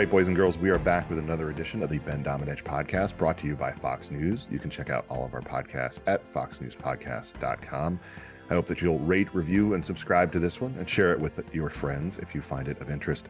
right, boys and girls, we are back with another edition of the Ben Domenech podcast brought to you by Fox News. You can check out all of our podcasts at foxnewspodcast.com. I hope that you'll rate, review, and subscribe to this one and share it with your friends if you find it of interest.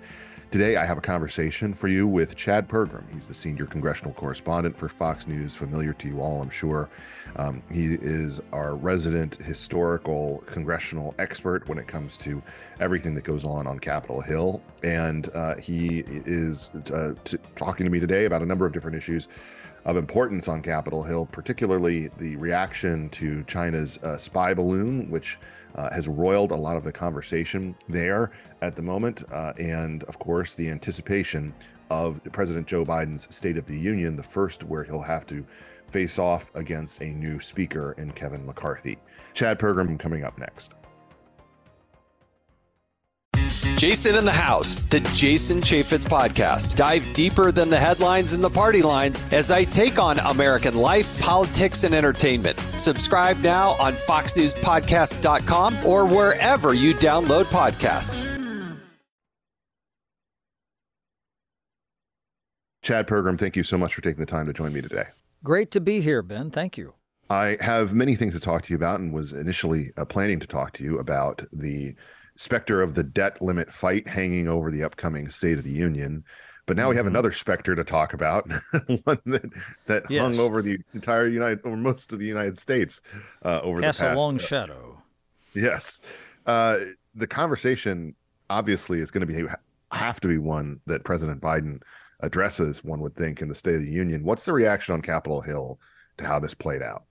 Today, I have a conversation for you with Chad Pergram. He's the senior congressional correspondent for Fox News, familiar to you all, I'm sure. Um, he is our resident historical congressional expert when it comes to everything that goes on on Capitol Hill. And uh, he is uh, t- talking to me today about a number of different issues of importance on Capitol Hill, particularly the reaction to China's uh, spy balloon, which uh, has roiled a lot of the conversation there at the moment. Uh, and of course, the anticipation of President Joe Biden's State of the Union, the first where he'll have to face off against a new speaker in Kevin McCarthy. Chad Pergram coming up next. Jason in the House, the Jason Chaffetz podcast. Dive deeper than the headlines and the party lines as I take on American life, politics, and entertainment. Subscribe now on FoxNewsPodcast.com or wherever you download podcasts. Chad Pergram, thank you so much for taking the time to join me today. Great to be here, Ben. Thank you. I have many things to talk to you about and was initially uh, planning to talk to you about the specter of the debt limit fight hanging over the upcoming State of the Union. But now we have mm-hmm. another specter to talk about, one that that yes. hung over the entire United or most of the United States uh, over Cast the past. a long uh, shadow. Yes, uh, the conversation obviously is going to be have to be one that President Biden addresses. One would think in the State of the Union. What's the reaction on Capitol Hill to how this played out?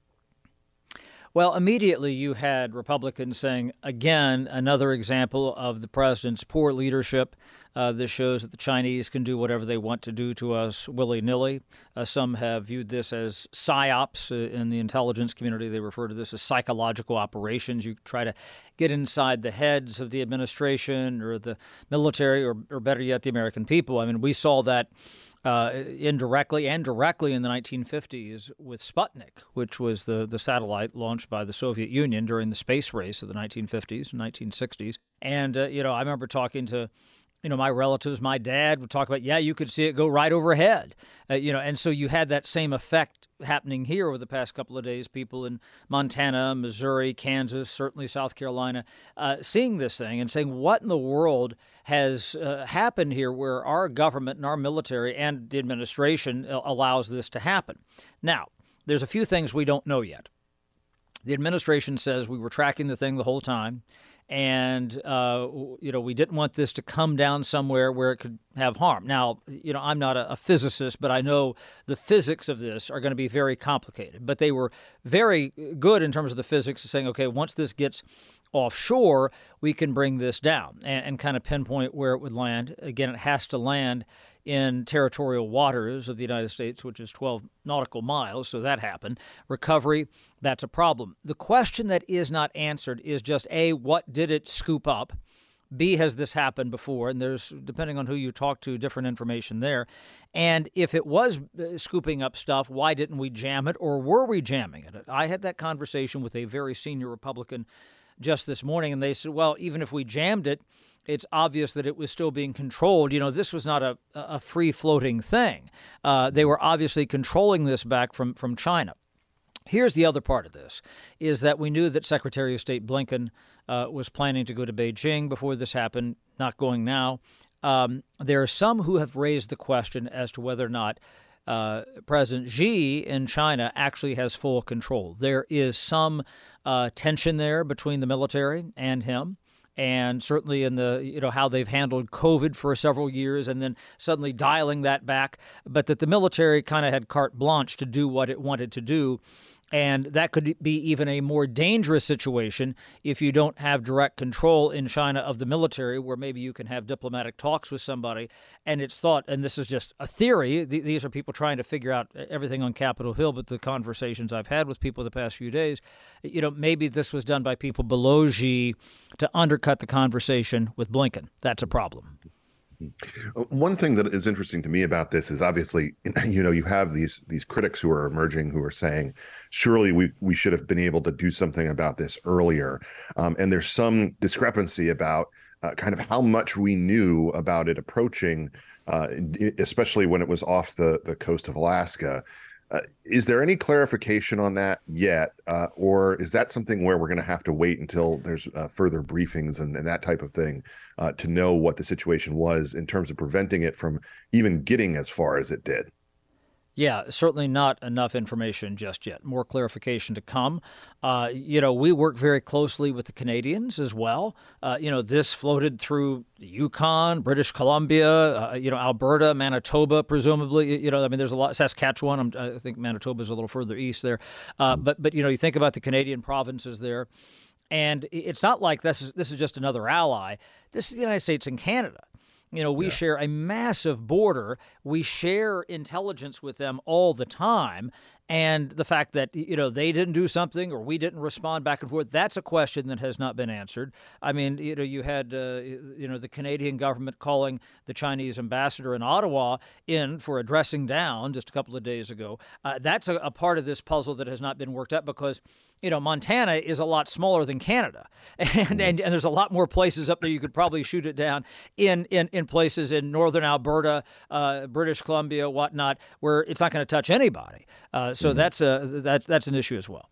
Well, immediately you had Republicans saying, again, another example of the president's poor leadership. Uh, this shows that the Chinese can do whatever they want to do to us willy nilly. Uh, some have viewed this as psyops uh, in the intelligence community. They refer to this as psychological operations. You try to get inside the heads of the administration or the military, or, or better yet, the American people. I mean, we saw that uh, indirectly and directly in the 1950s with Sputnik, which was the, the satellite launched by the Soviet Union during the space race of the 1950s and 1960s. And, uh, you know, I remember talking to you know, my relatives, my dad would talk about, yeah, you could see it go right overhead, uh, you know, and so you had that same effect happening here over the past couple of days. People in Montana, Missouri, Kansas, certainly South Carolina, uh, seeing this thing and saying, what in the world has uh, happened here where our government and our military and the administration uh, allows this to happen? Now, there's a few things we don't know yet. The administration says we were tracking the thing the whole time and uh, you know we didn't want this to come down somewhere where it could have harm. Now, you know, I'm not a, a, physicist, but I know the physics of this are going to be very complicated. But they were very good in terms of the physics of saying, okay, once this gets offshore, we can bring this down and, and kind of pinpoint where it would land. Again, it has to land in territorial waters of the United States, which is 12 nautical miles, so that happened. Recovery, that's a problem. The question that is not answered is just A, what did it scoop up? B, has this happened before? And there's, depending on who you talk to, different information there. And if it was uh, scooping up stuff, why didn't we jam it or were we jamming it? I had that conversation with a very senior Republican just this morning, and they said, well, even if we jammed it, it's obvious that it was still being controlled. You know, this was not a, a free floating thing. Uh, they were obviously controlling this back from, from China. Here's the other part of this is that we knew that Secretary of State Blinken uh, was planning to go to Beijing before this happened, not going now. Um, there are some who have raised the question as to whether or not uh, President Xi in China actually has full control. There is some uh, tension there between the military and him. and certainly in the you know how they've handled COVID for several years, and then suddenly dialing that back, but that the military kind of had carte blanche to do what it wanted to do. And that could be even a more dangerous situation if you don't have direct control in China of the military, where maybe you can have diplomatic talks with somebody. And it's thought, and this is just a theory, th- these are people trying to figure out everything on Capitol Hill, but the conversations I've had with people the past few days, you know, maybe this was done by people below Xi to undercut the conversation with Blinken. That's a problem. Uh, one thing that is interesting to me about this is obviously, you know, you have these these critics who are emerging who are saying, surely we we should have been able to do something about this earlier, um, and there's some discrepancy about uh, kind of how much we knew about it approaching, uh, especially when it was off the the coast of Alaska. Uh, is there any clarification on that yet, uh, or is that something where we're going to have to wait until there's uh, further briefings and, and, that type of thing uh, to know what the situation was in terms of preventing it from even getting as far as it did? Yeah, certainly not enough information just yet. More clarification to come. Uh, you know, we work very closely with the Canadians as well. Uh, you know, this floated through Yukon, British Columbia, uh, you know, Alberta, Manitoba, presumably. You know, I mean, there's a lot. Saskatchewan. I'm, i think Manitoba is a little further east there. Uh, but but you know, you think about the Canadian provinces there, and it's not like this is this is just another ally. This is the United States and Canada. You know, we yeah. share a massive border. We share intelligence with them all the time and the fact that you know they didn't do something or we didn't respond back and forth that's a question that has not been answered. I mean you know you had uh, you know the canadian government calling the chinese ambassador in ottawa in for a dressing down just a couple of days ago. Uh, that's a, a, part of this puzzle that has not been worked out because you know montana is a lot smaller than canada. And, mm-hmm. and and there's a lot more places up there. You could probably shoot it down in in, in places in northern alberta uh, british columbia whatnot where it's not going to touch anybody. Uh, so mm-hmm. that's a that's that's an issue as well.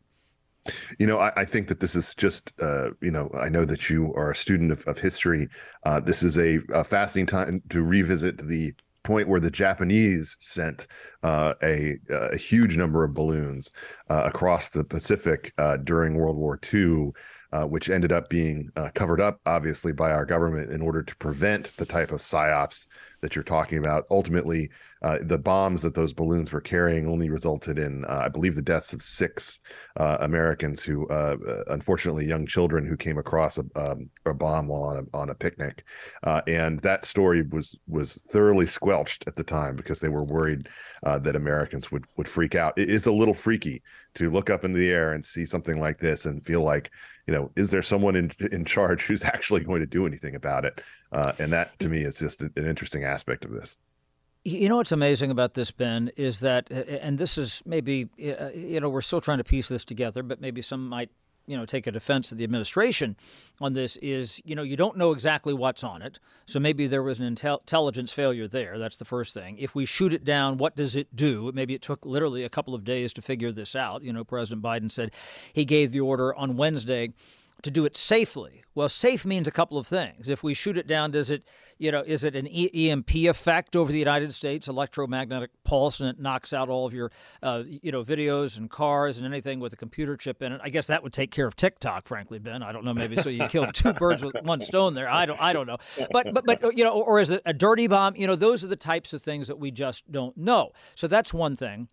You know, I, I, think that this is just, uh, you know, I know that you are a student of, of history. Uh, this is a, a, fascinating time to revisit the point where the Japanese sent uh, a, a, huge number of balloons uh, across the Pacific uh, during World War II. Uh, which ended up being covered up, obviously, by our government in order to prevent the type of psyops that you're talking about. Ultimately, uh, the bombs that those balloons were carrying only resulted in, uh, I believe, the deaths of six uh, Americans who, uh, uh, unfortunately, young children who came across a, um, a bomb while on a, on a picnic. Uh, and that story was was thoroughly squelched at the time because they were worried that Americans would would freak out. It is a little freaky to look up into the air and see something like this and feel like, you know, is there someone in in charge who's actually going to do anything about it? And that to me is just an interesting aspect of this. You know what's amazing about this, Ben, is that, and this is maybe, uh, you know, we're still trying to piece this together, but maybe some might, you know, take a defense of the administration on this is, you know, you don't know exactly what's on it. So maybe there was an intel- intelligence failure there. That's the first thing. If we shoot it down, what does it do? Maybe it took literally a couple of days to figure this out. You know, President Biden said he gave the order on Wednesday to do it safely. Well, safe means a couple of things. If we shoot it down, does it, you know, is it an EMP effect over the United States, electromagnetic pulse, and it knocks out all of your, uh, you know, videos and cars and anything with a computer chip in it? I guess that would take care of TikTok, frankly, Ben. I don't know. Maybe so you killed two birds with one stone there. I don't. I don't know. But but but you know, or is it a dirty bomb? You know, those are the types of things that we just don't know. So that's one thing.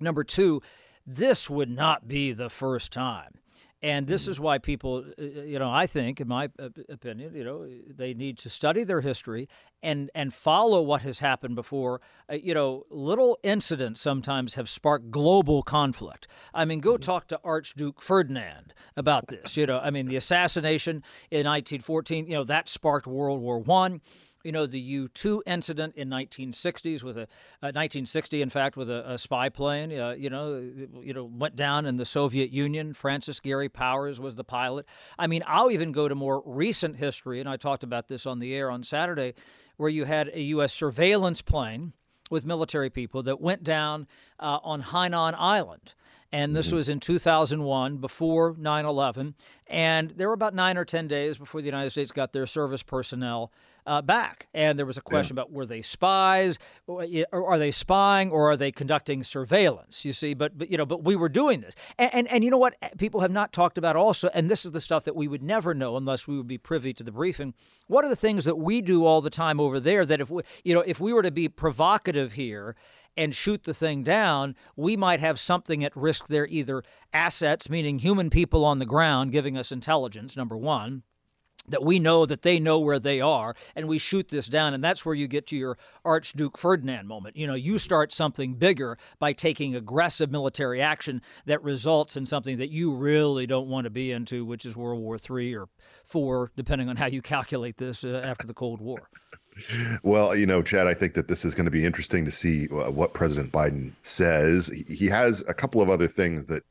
Number two, this would not be the first time and this is why people, uh, uh, you know, I think, in my opinion, you know, they need to study their history and and follow what has happened before. Uh, you know, little incidents sometimes have sparked global conflict. I mean, go mm-hmm. talk to Archduke Ferdinand about this. You know, I mean, the assassination in 1914, you know, that sparked World War One you know, the U 2 incident in 1960s with a, 1960, uh, in fact, with a, a spy plane, uh, you know, you know, went down in the Soviet Union. Francis Gary Powers was the pilot. I mean, I'll even go to more recent history, and I talked about this on the air on Saturday, where you had a U.S. surveillance plane with military people that went down uh, on Hainan Island And this mm-hmm. was in 2001, before 9 11. And there were about nine or 10 days before the United States got their service personnel uh, back. And there was a question yeah. about were they spies, or are they spying, or are they conducting surveillance? You see, but but you know, but we were doing this, and, and and you know what? People have not talked about also, and this is the stuff that we would never know unless we would be privy to the briefing. What are the things that we do all the time over there that if we, you know, if we were to be provocative here and shoot the thing down, we might have something at risk there either assets, meaning human people on the ground giving us intelligence, number one, that we know that they know where they are and we shoot this down and that's where you get to your archduke ferdinand moment. You know you start something bigger by taking aggressive military action that results in something that you really don't want to be into which is world war iii or four depending on how you calculate this uh, after the cold war well, you know, Chad, I think that this is going to be interesting to see uh, what President Biden says. He has a couple of other things that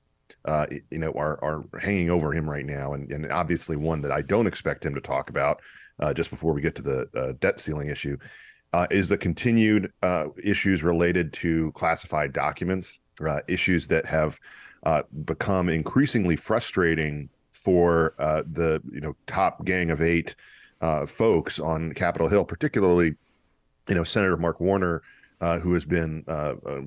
uh, you know, are are hanging over him right now, and and obviously one that I don't expect him to talk about uh, just before we get to the uh, debt ceiling issue uh, is the continued uh, issues related to classified documents, issues that have become increasingly frustrating for the you know top gang of eight folks on Capitol Hill, particularly you know Senator Mark Warner uh, who has been, uh, uh,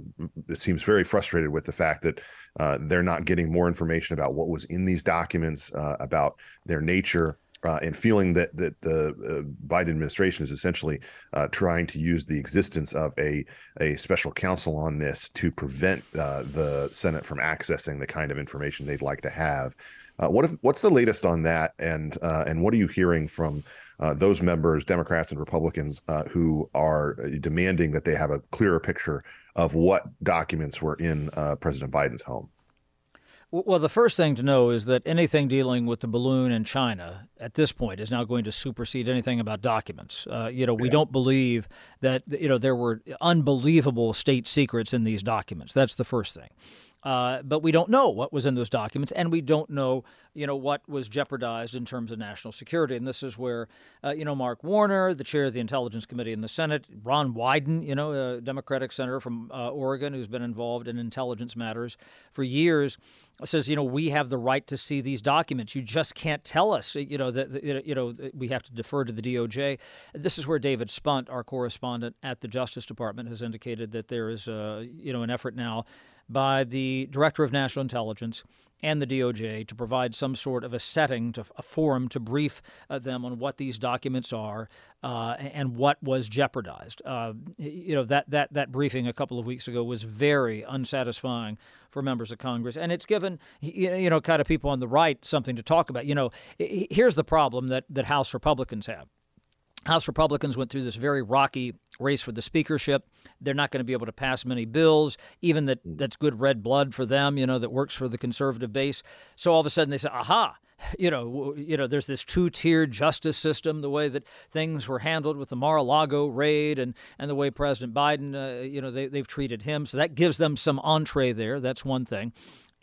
it seems, very frustrated with the fact that uh, they're not getting more information about what was in these documents, uh, about their nature, uh, and feeling that that the Biden administration is essentially trying to use the existence of a a special counsel on this to prevent the Senate from accessing the kind of information they'd like to have. what if, what's the latest on that, and and what are you hearing from uh, those members, Democrats and Republicans, uh, who are demanding that they have a clearer picture of what documents were in uh, President Biden's home. Well, the first thing to know is that anything dealing with the balloon in China at this point is now going to supersede anything about documents. Uh, you know, we yeah. don't believe that you know there were unbelievable state secrets in these documents. That's the first thing. Uh, but we don't know what was in those documents, and we don't know, you know, what was jeopardized in terms of national security. And this is where, uh, you know, Mark Warner, the chair of the Intelligence Committee in the Senate, Ron Wyden, you know, a Democratic senator from uh, Oregon who's been involved in intelligence matters for years, says, you know, we have the right to see these documents. You just can't tell us, you know, that you know we have to defer to the DOJ. This is where David Spunt, our correspondent at the Justice Department, has indicated that there is, uh, you know, an effort now by the Director of National Intelligence and the DOJ to provide some sort of a setting, to a forum to brief uh, them on what these documents are uh, and what was jeopardized. Uh, you know that that that briefing a couple of weeks ago was very unsatisfying for members of Congress, and it's given you know kind of people on the right something to talk about. You know, here's the problem that that House Republicans have. House Republicans went through this very rocky race for the speakership. They're not going to be able to pass many bills, even that that's good red blood for them, you know, that works for the conservative base. So all of a sudden they say, aha, you know, you know, there's this two-tiered justice system, the way that things were handled with the Mar-a-Lago raid and, and the way President Biden, uh, you know, they, they've treated him. So that gives them some entree there. That's one thing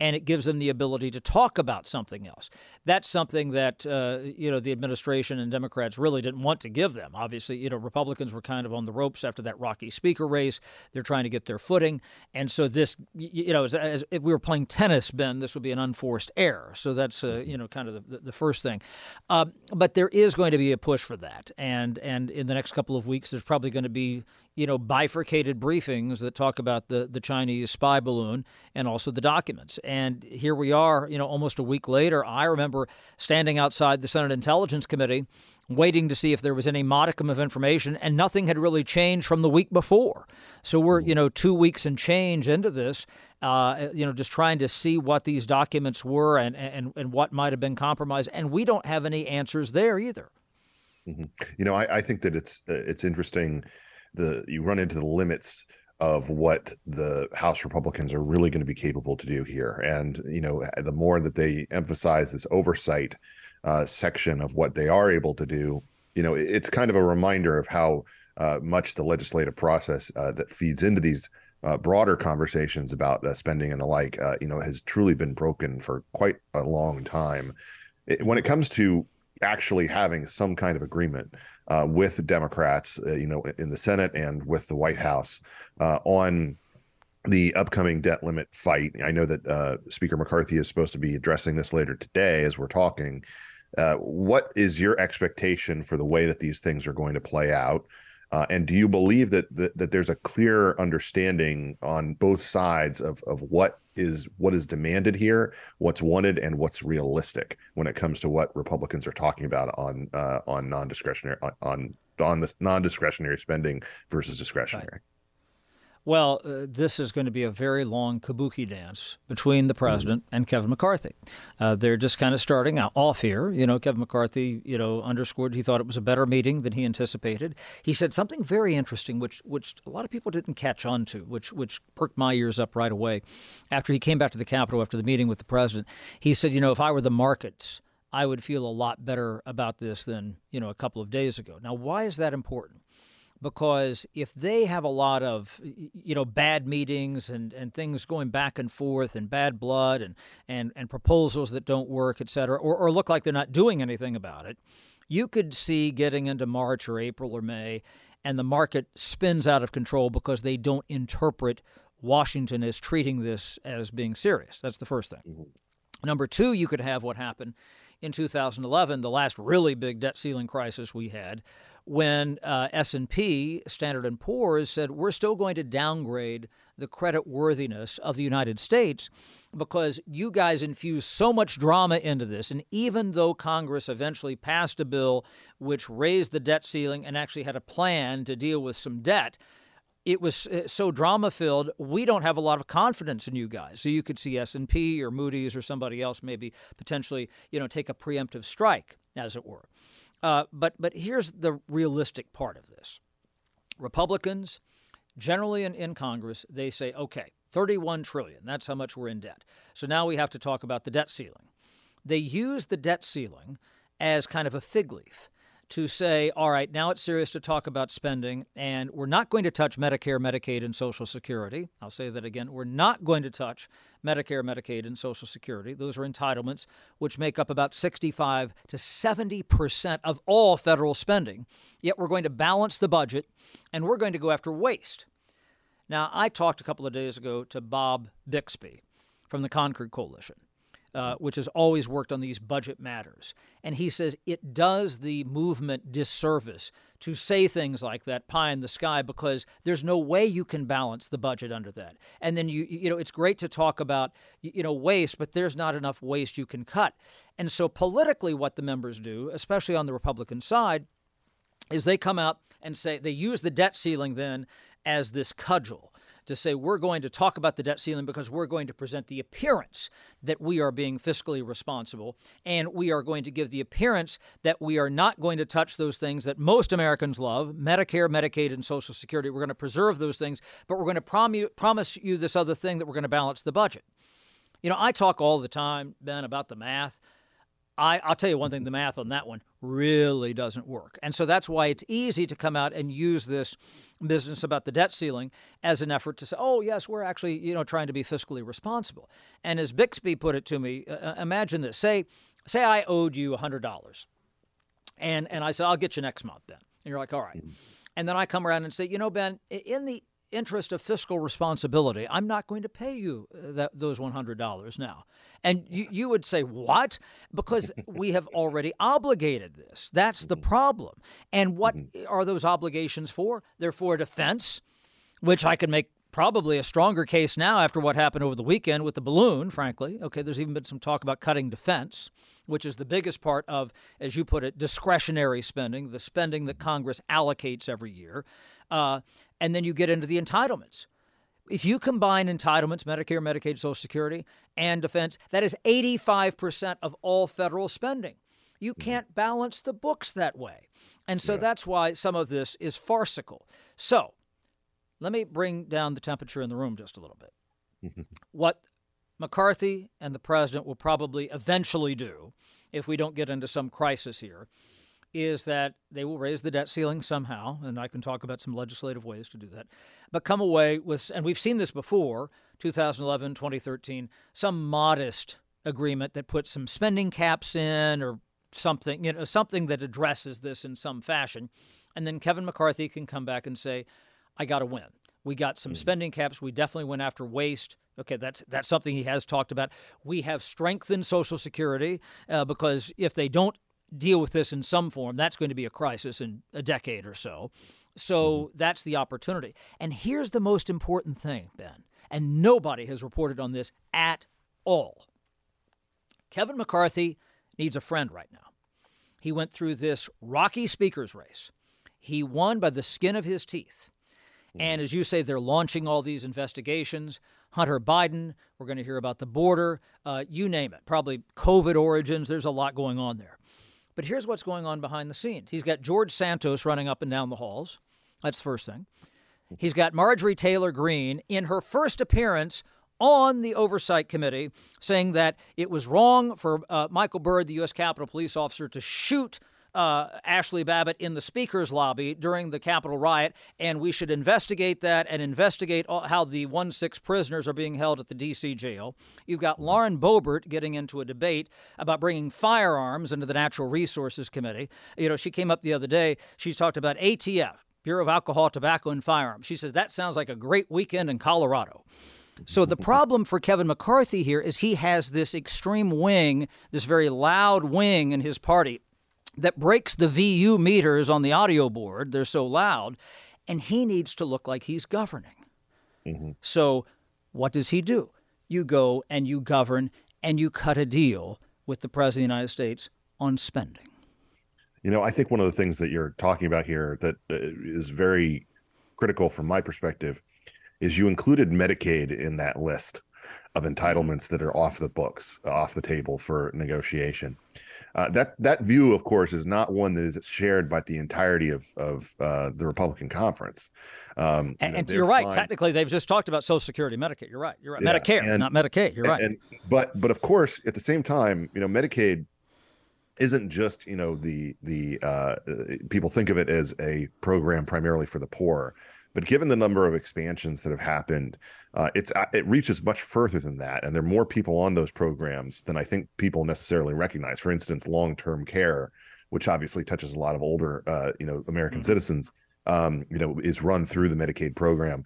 and it gives them the ability to talk about something else. That's something that uh, you know the administration and Democrats really didn't want to give them. Obviously, you know Republicans were kind of on the ropes after that rocky speaker race. They're trying to get their footing, and so this, you know, as, as if we were playing tennis, Ben, this would be an unforced error. So that's uh, you know kind of the, the first thing. Uh, but there is going to be a push for that, and and in the next couple of weeks, there's probably going to be you know, bifurcated briefings that talk about the, the Chinese spy balloon and also the documents. And here we are, you know, almost a week later. I remember standing outside the Senate Intelligence Committee waiting to see if there was any modicum of information, and nothing had really changed from the week before. So we're, you know, two weeks and change into this, uh, you know, just trying to see what these documents were and, and, and what might have been compromised. And we don't have any answers there either. Mm-hmm. You know, I, I think that it's uh, it's interesting the you run into the limits of what the House Republicans are really going to be capable to do here. And you know, the more that they emphasize this oversight uh, section of what they are able to do, you know, it's kind of a reminder of how uh, much the legislative process uh, that feeds into these uh, broader conversations about uh, spending and the like, uh, you know, has truly been broken for quite a long time. It, when it comes to actually having some kind of agreement uh, with Democrats, uh, you know, in the Senate and with the White House uh, on the upcoming debt limit fight. I know that uh, Speaker McCarthy is supposed to be addressing this later today as we're talking. Uh, what is your expectation for the way that these things are going to play out? Uh, and do you believe that, that that there's a clear understanding on both sides of of what is what is demanded here, what's wanted, and what's realistic when it comes to what Republicans are talking about on uh, on non-discretionary on on, on this non-discretionary spending versus discretionary? Right. Well, uh, this is going to be a very long kabuki dance between the president and Kevin McCarthy. Uh, they're just kind of starting off here. You know, Kevin McCarthy, you know, underscored he thought it was a better meeting than he anticipated. He said something very interesting, which which a lot of people didn't catch on to, which which perked my ears up right away. After he came back to the Capitol after the meeting with the president, he said, you know, if I were the markets. I would feel a lot better about this than, you know, a couple of days ago. Now, why is that important? Because if they have a lot of you know bad meetings and, and things going back and forth and bad blood and, and, and proposals that don't work, et cetera, or, or look like they're not doing anything about it, you could see getting into March or April or May and the market spins out of control because they don't interpret Washington as treating this as being serious. That's the first thing. Mm-hmm. Number two, you could have what happened in 2011, the last really big debt ceiling crisis we had, when uh, S&P, Standard & Poor's, said we're still going to downgrade the credit worthiness of the United States because you guys infused so much drama into this. And even though Congress eventually passed a bill which raised the debt ceiling and actually had a plan to deal with some debt, it was uh, so drama filled we don't have a lot of confidence in you guys so you could see s&p or moody's or somebody else maybe potentially you know take a preemptive strike as it were uh, but but here's the realistic part of this. Republicans, generally in, in Congress, they say, okay, 31 trillion, that's how much we're in debt. So now we have to talk about the debt ceiling. They use the debt ceiling as kind of a fig leaf to say, all right, now it's serious to talk about spending, and we're not going to touch Medicare, Medicaid, and Social Security. I'll say that again. We're not going to touch Medicare, Medicaid, and Social Security. Those are entitlements which make up about 65 to 70 percent of all federal spending. Yet we're going to balance the budget, and we're going to go after waste. Now, I talked a couple of days ago to Bob Bixby from the Concord Coalition uh, which has always worked on these budget matters. And he says it does the movement disservice to say things like that pie in the sky because there's no way you can balance the budget under that. And then you you know it's great to talk about you know waste, but there's not enough waste you can cut. And so politically what the members do, especially on the Republican side, is they come out and say they use the debt ceiling then as this cudgel to say we're going to talk about the debt ceiling because we're going to present the appearance that we are being fiscally responsible. And we are going to give the appearance that we are not going to touch those things that most Americans love Medicare, Medicaid, and Social Security. We're going to preserve those things, but we're going to prom- promise you this other thing that we're going to balance the budget. You know, I talk all the time, Ben, about the math. I, I'll tell you one thing the math on that one really doesn't work. And so that's why it's easy to come out and use this business about the debt ceiling as an effort to say, oh, yes, we're actually, you know, trying to be fiscally responsible. And as Bixby put it to me, uh, uh imagine this. Say, say I owed you $100. And, and I said, I'll get you next month, Ben. And you're like, all right. And then I come around and say, you know, Ben, in the interest of fiscal responsibility, I'm not going to pay you uh, that, those $100 now. And you, you would say, what? Because we have already obligated this. That's the problem. And what mm-hmm. are those obligations for? They're for defense, which I can make probably a stronger case now after what happened over the weekend with the balloon, frankly. Okay, there's even been some talk about cutting defense, which is the biggest part of, as you put it, discretionary spending, the spending that Congress allocates every year. Uh, and then you get into the entitlements. If you combine entitlements, Medicare, Medicaid, Social Security, and defense, that is 85% of all federal spending. You mm-hmm. can't balance the books that way. And so yeah. that's why some of this is farcical. So let me bring down the temperature in the room just a little bit. what McCarthy and the president will probably eventually do, if we don't get into some crisis here, is that they will raise the debt ceiling somehow, and I can talk about some legislative ways to do that, but come away with, and we've seen this before 2011, 2013, some modest agreement that puts some spending caps in or something, you know, something that addresses this in some fashion. And then Kevin McCarthy can come back and say, I got to win. We got some spending caps. We definitely went after waste. Okay, that's that's something he has talked about. We have strengthened Social Security uh, because if they don't deal with this in some form, that's going to be a crisis in a decade or so. So that's the opportunity. And here's the most important thing, Ben, and nobody has reported on this at all. Kevin McCarthy needs a friend right now. He went through this rocky speakers race. He won by the skin of his teeth. And as you say, they're launching all these investigations. Hunter Biden, we're going to hear about the border, uh, you name it, probably COVID origins. There's a lot going on there. But here's what's going on behind the scenes he's got George Santos running up and down the halls. That's the first thing. He's got Marjorie Taylor Greene in her first appearance on the Oversight Committee saying that it was wrong for uh, Michael Byrd, the U.S. Capitol Police officer, to shoot uh, Ashli Babbitt in the Speaker's lobby during the Capitol riot, and we should investigate that and investigate how the 1 6 prisoners are being held at the D.C. jail. You've got Lauren Boebert getting into a debate about bringing firearms into the Natural Resources Committee. You know, she came up the other day, she talked about ATF, Bureau of Alcohol, Tobacco, and Firearms. She says that sounds like a great weekend in Colorado. So the problem for Kevin McCarthy here is he has this extreme wing, this very loud wing in his party that breaks the VU meters on the audio board. They're so loud, and he needs to look like he's governing. Mm-hmm. So what does he do? You go and you govern and you cut a deal with the President of the United States on spending. You know, I think one of the things that you're talking about here that uh, very critical from my perspective is you included Medicaid in that list of entitlements that are off the books, off the table for negotiation. Uh, that that view, of course, is not one that is shared by the entirety of of uh, the Republican conference. Um, and, and you're right. Fine. Technically, they've just talked about Social Security, Medicaid. You're right. You're right. Yeah, Medicare, and, not Medicaid. You're and, right. And, but but of course, at the same time, you know, Medicaid isn't just you know the the uh, people think of it as a program primarily for the poor. But given the number of expansions that have happened, uh, it's uh, it reaches much further than that, and there are more people on those programs than I think people necessarily recognize. For instance, long term care, which obviously touches a lot of older, uh, you know, American mm-hmm. citizens, um, you know, is run through the Medicaid program.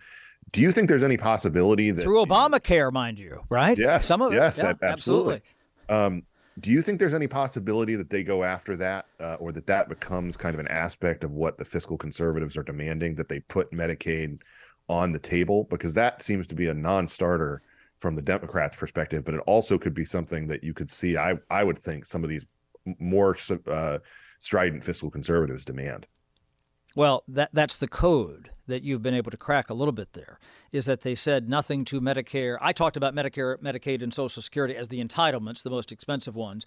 Do you think there's any possibility that through Obamacare, mind you, right? Yes, some of it, yes, yeah, absolutely. absolutely. Um, do you think there's any possibility that they go after that, uh, or that that becomes kind of an aspect of what the fiscal conservatives are demanding that they put Medicaid on the table? Because that seems to be a non-starter from the Democrats' perspective, but it also could be something that you could see. I I would think some of these more uh, strident fiscal conservatives demand. Well, that that's the code that you've been able to crack a little bit there is that they said nothing to Medicare. I talked about Medicare, Medicaid, and Social Security as the entitlements, the most expensive ones.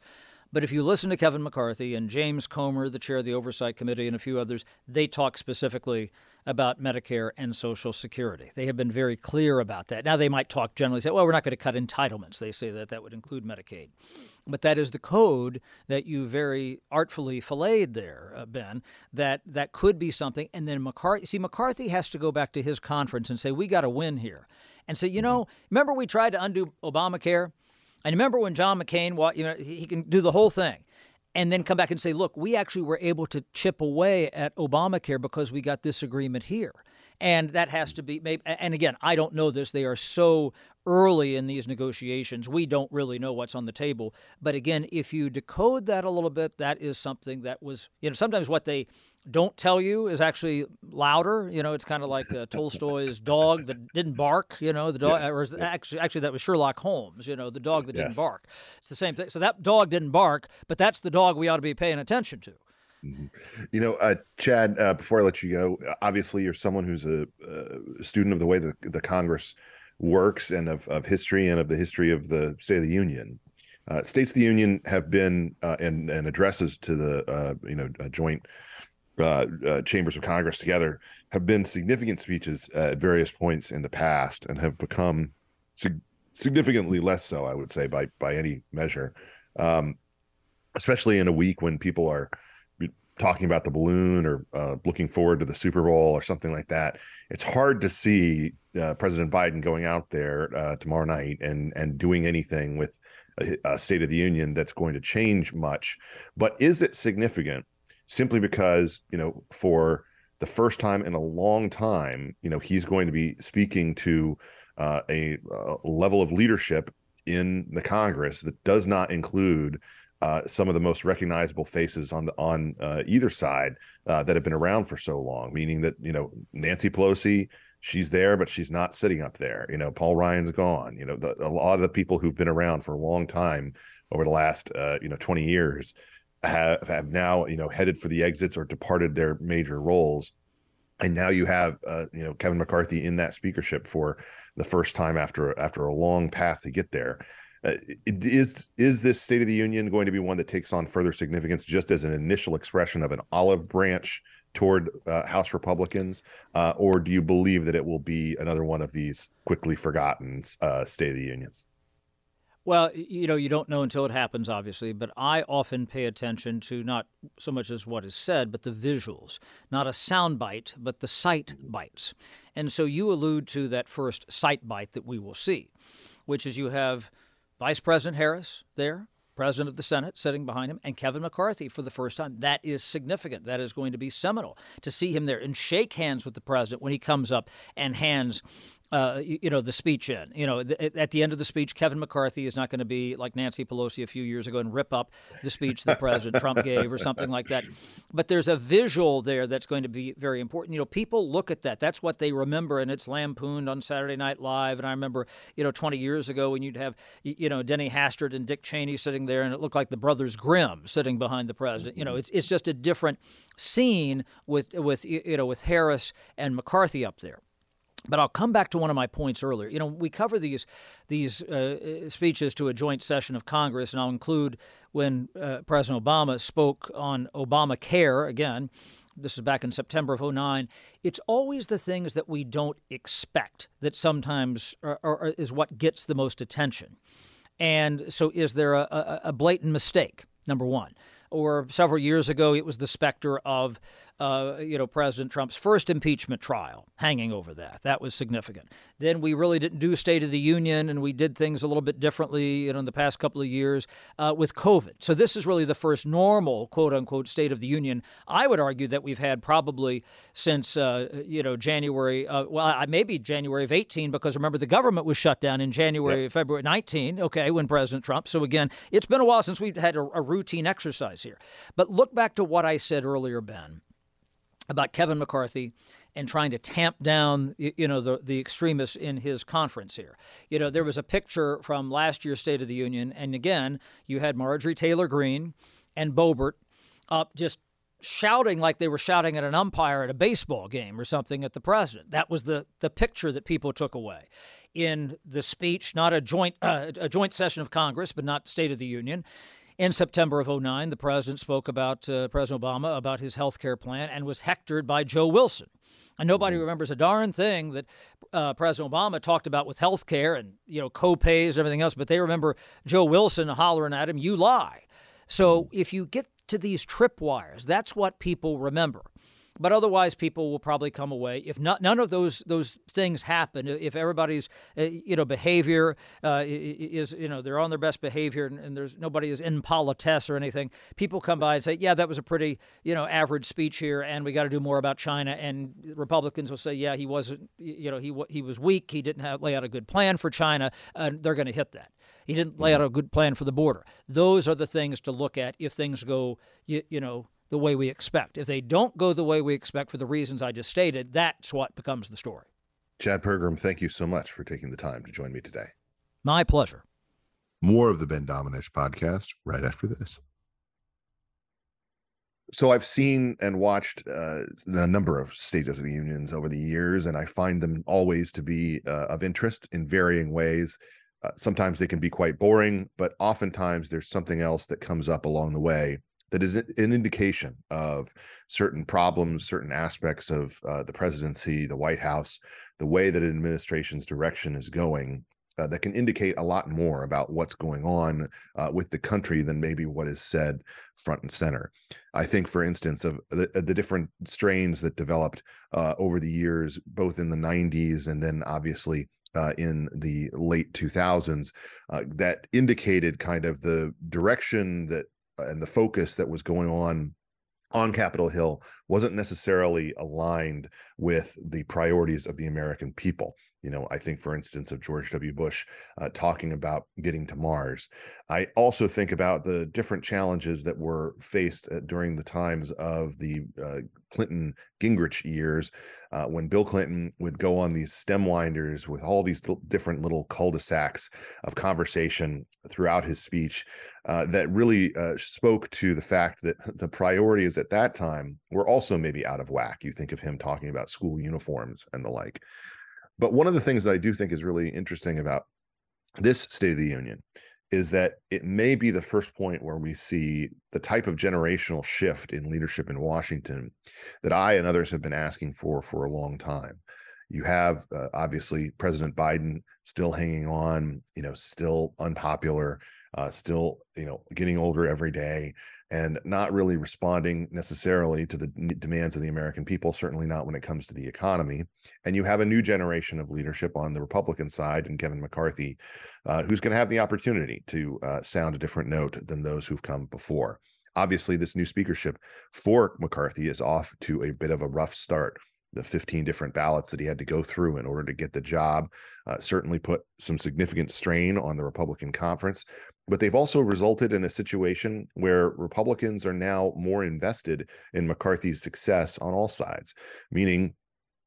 But if you listen to Kevin McCarthy and James Comer, the chair of the Oversight Committee, and a few others, they talk specifically about Medicare and Social Security. They have been very clear about that. Now, they might talk generally, say, well, we're not going to cut entitlements. They say that that would include Medicaid. But that is the code that you very artfully filleted there, uh, Ben, that that could be something. And then McCarthy, see, McCarthy has to go back to his conference and say, we got to win here. And say, you know, remember we tried to undo Obamacare? And remember when John McCain, you know, he can do the whole thing and then come back and say, look, we actually were able to chip away at Obamacare because we got this agreement here. And that has to be. And again, I don't know this. They are so early in these negotiations. We don't really know what's on the table. But again, if you decode that a little bit, that is something that was, you know, sometimes what they don't tell you is actually louder. You know, it's kind of like uh, Tolstoy's dog that didn't bark. You know, the dog, yes, or yes. actually, actually, that was Sherlock Holmes. You know, the dog that didn't bark. It's the same thing. So that dog didn't bark, but that's the dog we ought to be paying attention to. Mm-hmm. You know, uh, Chad. Uh, before I let you go, obviously you're someone who's a, a student of the way that the Congress works and of, of history and of the history of the State of the Union. Uh, States of the Union have been uh, and and addresses to the uh, you know joint uh, uh, chambers of Congress together have been significant speeches at various points in the past and have become sig- significantly less so, I would say, by by any measure. Um, especially in a week when people are talking about the balloon or uh, looking forward to the Super Bowl or something like that. It's hard to see uh, President Biden going out there uh, tomorrow night and and doing anything with a, a, State of the Union that's going to change much. But is it significant simply because you know for the first time in a long time, you know, he's going to be speaking to uh, a, a, level of leadership in the Congress that does not include uh, some of the most recognizable faces on the, on uh, either side uh, that have been around for so long. Meaning that you know Nancy Pelosi, she's there, but she's not sitting up there. You know, Paul Ryan's gone. You know, the, a lot of the people who've been around for a long time over the last uh, you know 20 years have have now you know headed for the exits or departed their major roles and now you have uh, you know Kevin McCarthy in that speakership for the first time after after a long path to get there. Uh, is is this State of the Union going to be one that takes on further significance just as an initial expression of an olive branch toward uh, House Republicans, uh, or do you believe that it will be another one of these quickly forgotten uh, State of the Unions? Well, you know, you don't know until it happens, obviously, but I often pay attention to not so much as what is said, but the visuals. Not a sound bite, but the sight bites. And so you allude to that first sight bite that we will see, which is you have Vice President Harris there, President of the Senate sitting behind him, and Kevin McCarthy for the first time. That is significant. That is going to be seminal to see him there and shake hands with the president when he comes up and hands uh, you, you, know, the speech in. You know, th- at the end of the speech, Kevin McCarthy is not going to be like Nancy Pelosi a few years ago and rip up the speech that President Trump gave or something like that. But there's a visual there that's going to be very important. You know, people look at that. That's what they remember, and it's lampooned on Saturday Night Live. And I remember, you know, 20 years ago when you'd have, you know, Denny Hastert and Dick Cheney sitting there, and it looked like the brothers Grimm sitting behind the president. You know, it's it's just a different scene with with you know with Harris and McCarthy up there. But I'll come back to one of my points earlier. You know, we cover these these uh, speeches to a joint session of Congress, and I'll include when uh, President Obama spoke on Obamacare again. This is back in September of 09. It's always the things that we don't expect that sometimes are, are, is what gets the most attention. And so, is there a, a, a blatant mistake? Number one or several years ago, it was the specter of uh, you know, President Trump's first impeachment trial hanging over that. That was significant. Then we really didn't do State of the Union, and we did things a little bit differently, you know, in the past couple of years uh, with COVID. So this is really the first normal, quote unquote, State of the Union. I would argue that we've had probably since, uh, you know, January, uh, well, maybe January of 18, because remember the government was shut down in January, yep. February 19, okay, when President Trump. So again, it's been a while since we've had a, a routine exercise here. But look back to what I said earlier, Ben about Kevin McCarthy and trying to tamp down you know the the extremists in his conference here. You know there was a picture from last year's State of the Union and again you had Marjorie Taylor Greene and Boebert up just shouting like they were shouting at an umpire at a baseball game or something at the president. That was the the picture that people took away in the speech, not a joint uh, a joint session of Congress, but not State of the Union. In September of 09, the president spoke about uh, President Obama about his health care plan and was hectored by Joe Wilson. And nobody mm-hmm. remembers a darn thing that uh, President Obama talked about with health care and, you know, co-pays and everything else, but they remember Joe Wilson hollering at him, you lie. So mm-hmm. if you get to these tripwires, that's what people remember. But otherwise, people will probably come away if not, none of those those things happen. If everybody's uh, you know behavior uh, is you know they're on their best behavior and, and, there's nobody is in politesse or anything, people come by and say, yeah, that was a pretty you know average speech here, and we got to do more about China. And Republicans will say, yeah, he wasn't you know he he was weak. He didn't have, lay out a good plan for China, and they're going to hit that. He didn't lay out a good plan for the border. Those are the things to look at if things go you, you know the way we expect. If they don't go the way we expect for the reasons I just stated, that's what becomes the story. Chad Pergram, thank you so much for taking the time to join me today. My pleasure. More of the Ben Domenech podcast right after this. So I've seen and watched uh, a number of State of the Unions over the years, and I find them always to be uh, of interest in varying ways. Uh, sometimes they can be quite boring, but oftentimes there's something else that comes up along the way that is an indication of certain problems, certain aspects of uh, the presidency, the White House, the way that an administration's direction is going. Uh, that can indicate a lot more about what's going on uh, with the country than maybe what is said front and center. I think, for instance, of the, the different strains that developed uh, over the years, both in the 90s and then obviously uh, in the late 2000s uh, that indicated kind of the direction that and the focus that was going on on Capitol Hill wasn't necessarily aligned with the priorities of the American people. You know, I think, for instance, of George W. Bush uh, talking about getting to Mars. I also think about the different challenges that were faced uh, during the times of the uh, Clinton Gingrich years, uh, when Bill Clinton would go on these stem winders with all these different little cul-de-sacs of conversation throughout his speech, uh, that really spoke to the fact that the priorities at that time were also maybe out of whack. You think of him talking about school uniforms and the like. But one of the things that I do think is really interesting about this State of the Union is that it may be the first point where we see the type of generational shift in leadership in Washington that I and others have been asking for for a long time. You have uh, obviously President Biden still hanging on, you know, still unpopular, uh, still, you know, getting older every day and not really responding necessarily to the demands of the American people, certainly not when it comes to the economy. And you have a new generation of leadership on the Republican side and Kevin McCarthy, uh, who's going to have the opportunity to uh, sound a different note than those who've come before. Obviously, this new speakership for McCarthy is off to a bit of a rough start the 15 different ballots that he had to go through in order to get the job uh, certainly put some significant strain on the Republican conference but they've also resulted in a situation where Republicans are now more invested in McCarthy's success on all sides, meaning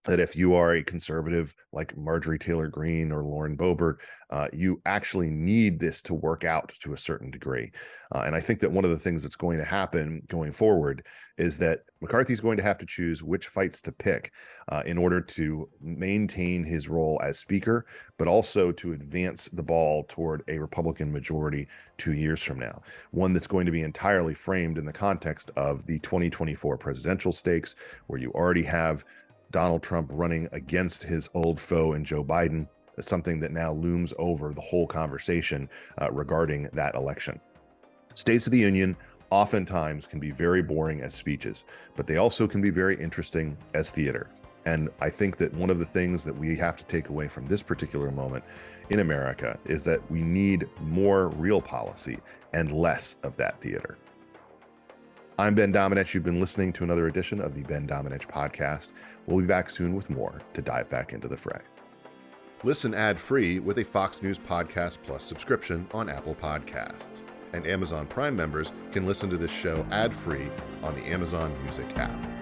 that if you are a conservative like Marjorie Taylor Greene or Lauren Boebert, uh, you actually need this to work out to a certain degree. Uh, and I think that one of the things that's going to happen going forward is that McCarthy's going to have to choose which fights to pick uh, in order to maintain his role as Speaker, but also to advance the ball toward a Republican majority two years from now. One that's going to be entirely framed in the context of the 2024 presidential stakes, where you already have Donald Trump running against his old foe in Joe Biden is something that now looms over the whole conversation uh, regarding that election. States of the Union oftentimes can be very boring as speeches, but they also can be very interesting as theater. And I think that one of the things that we have to take away from this particular moment in America is that we need more real policy and less of that theater. I'm Ben Domenech. You've been listening to another edition of the Ben Domenech podcast. We'll be back soon with more to dive back into the fray. Listen ad free with a Fox News Podcast Plus subscription on Apple Podcasts. And Amazon Prime members can listen to this show ad free on the Amazon Music app.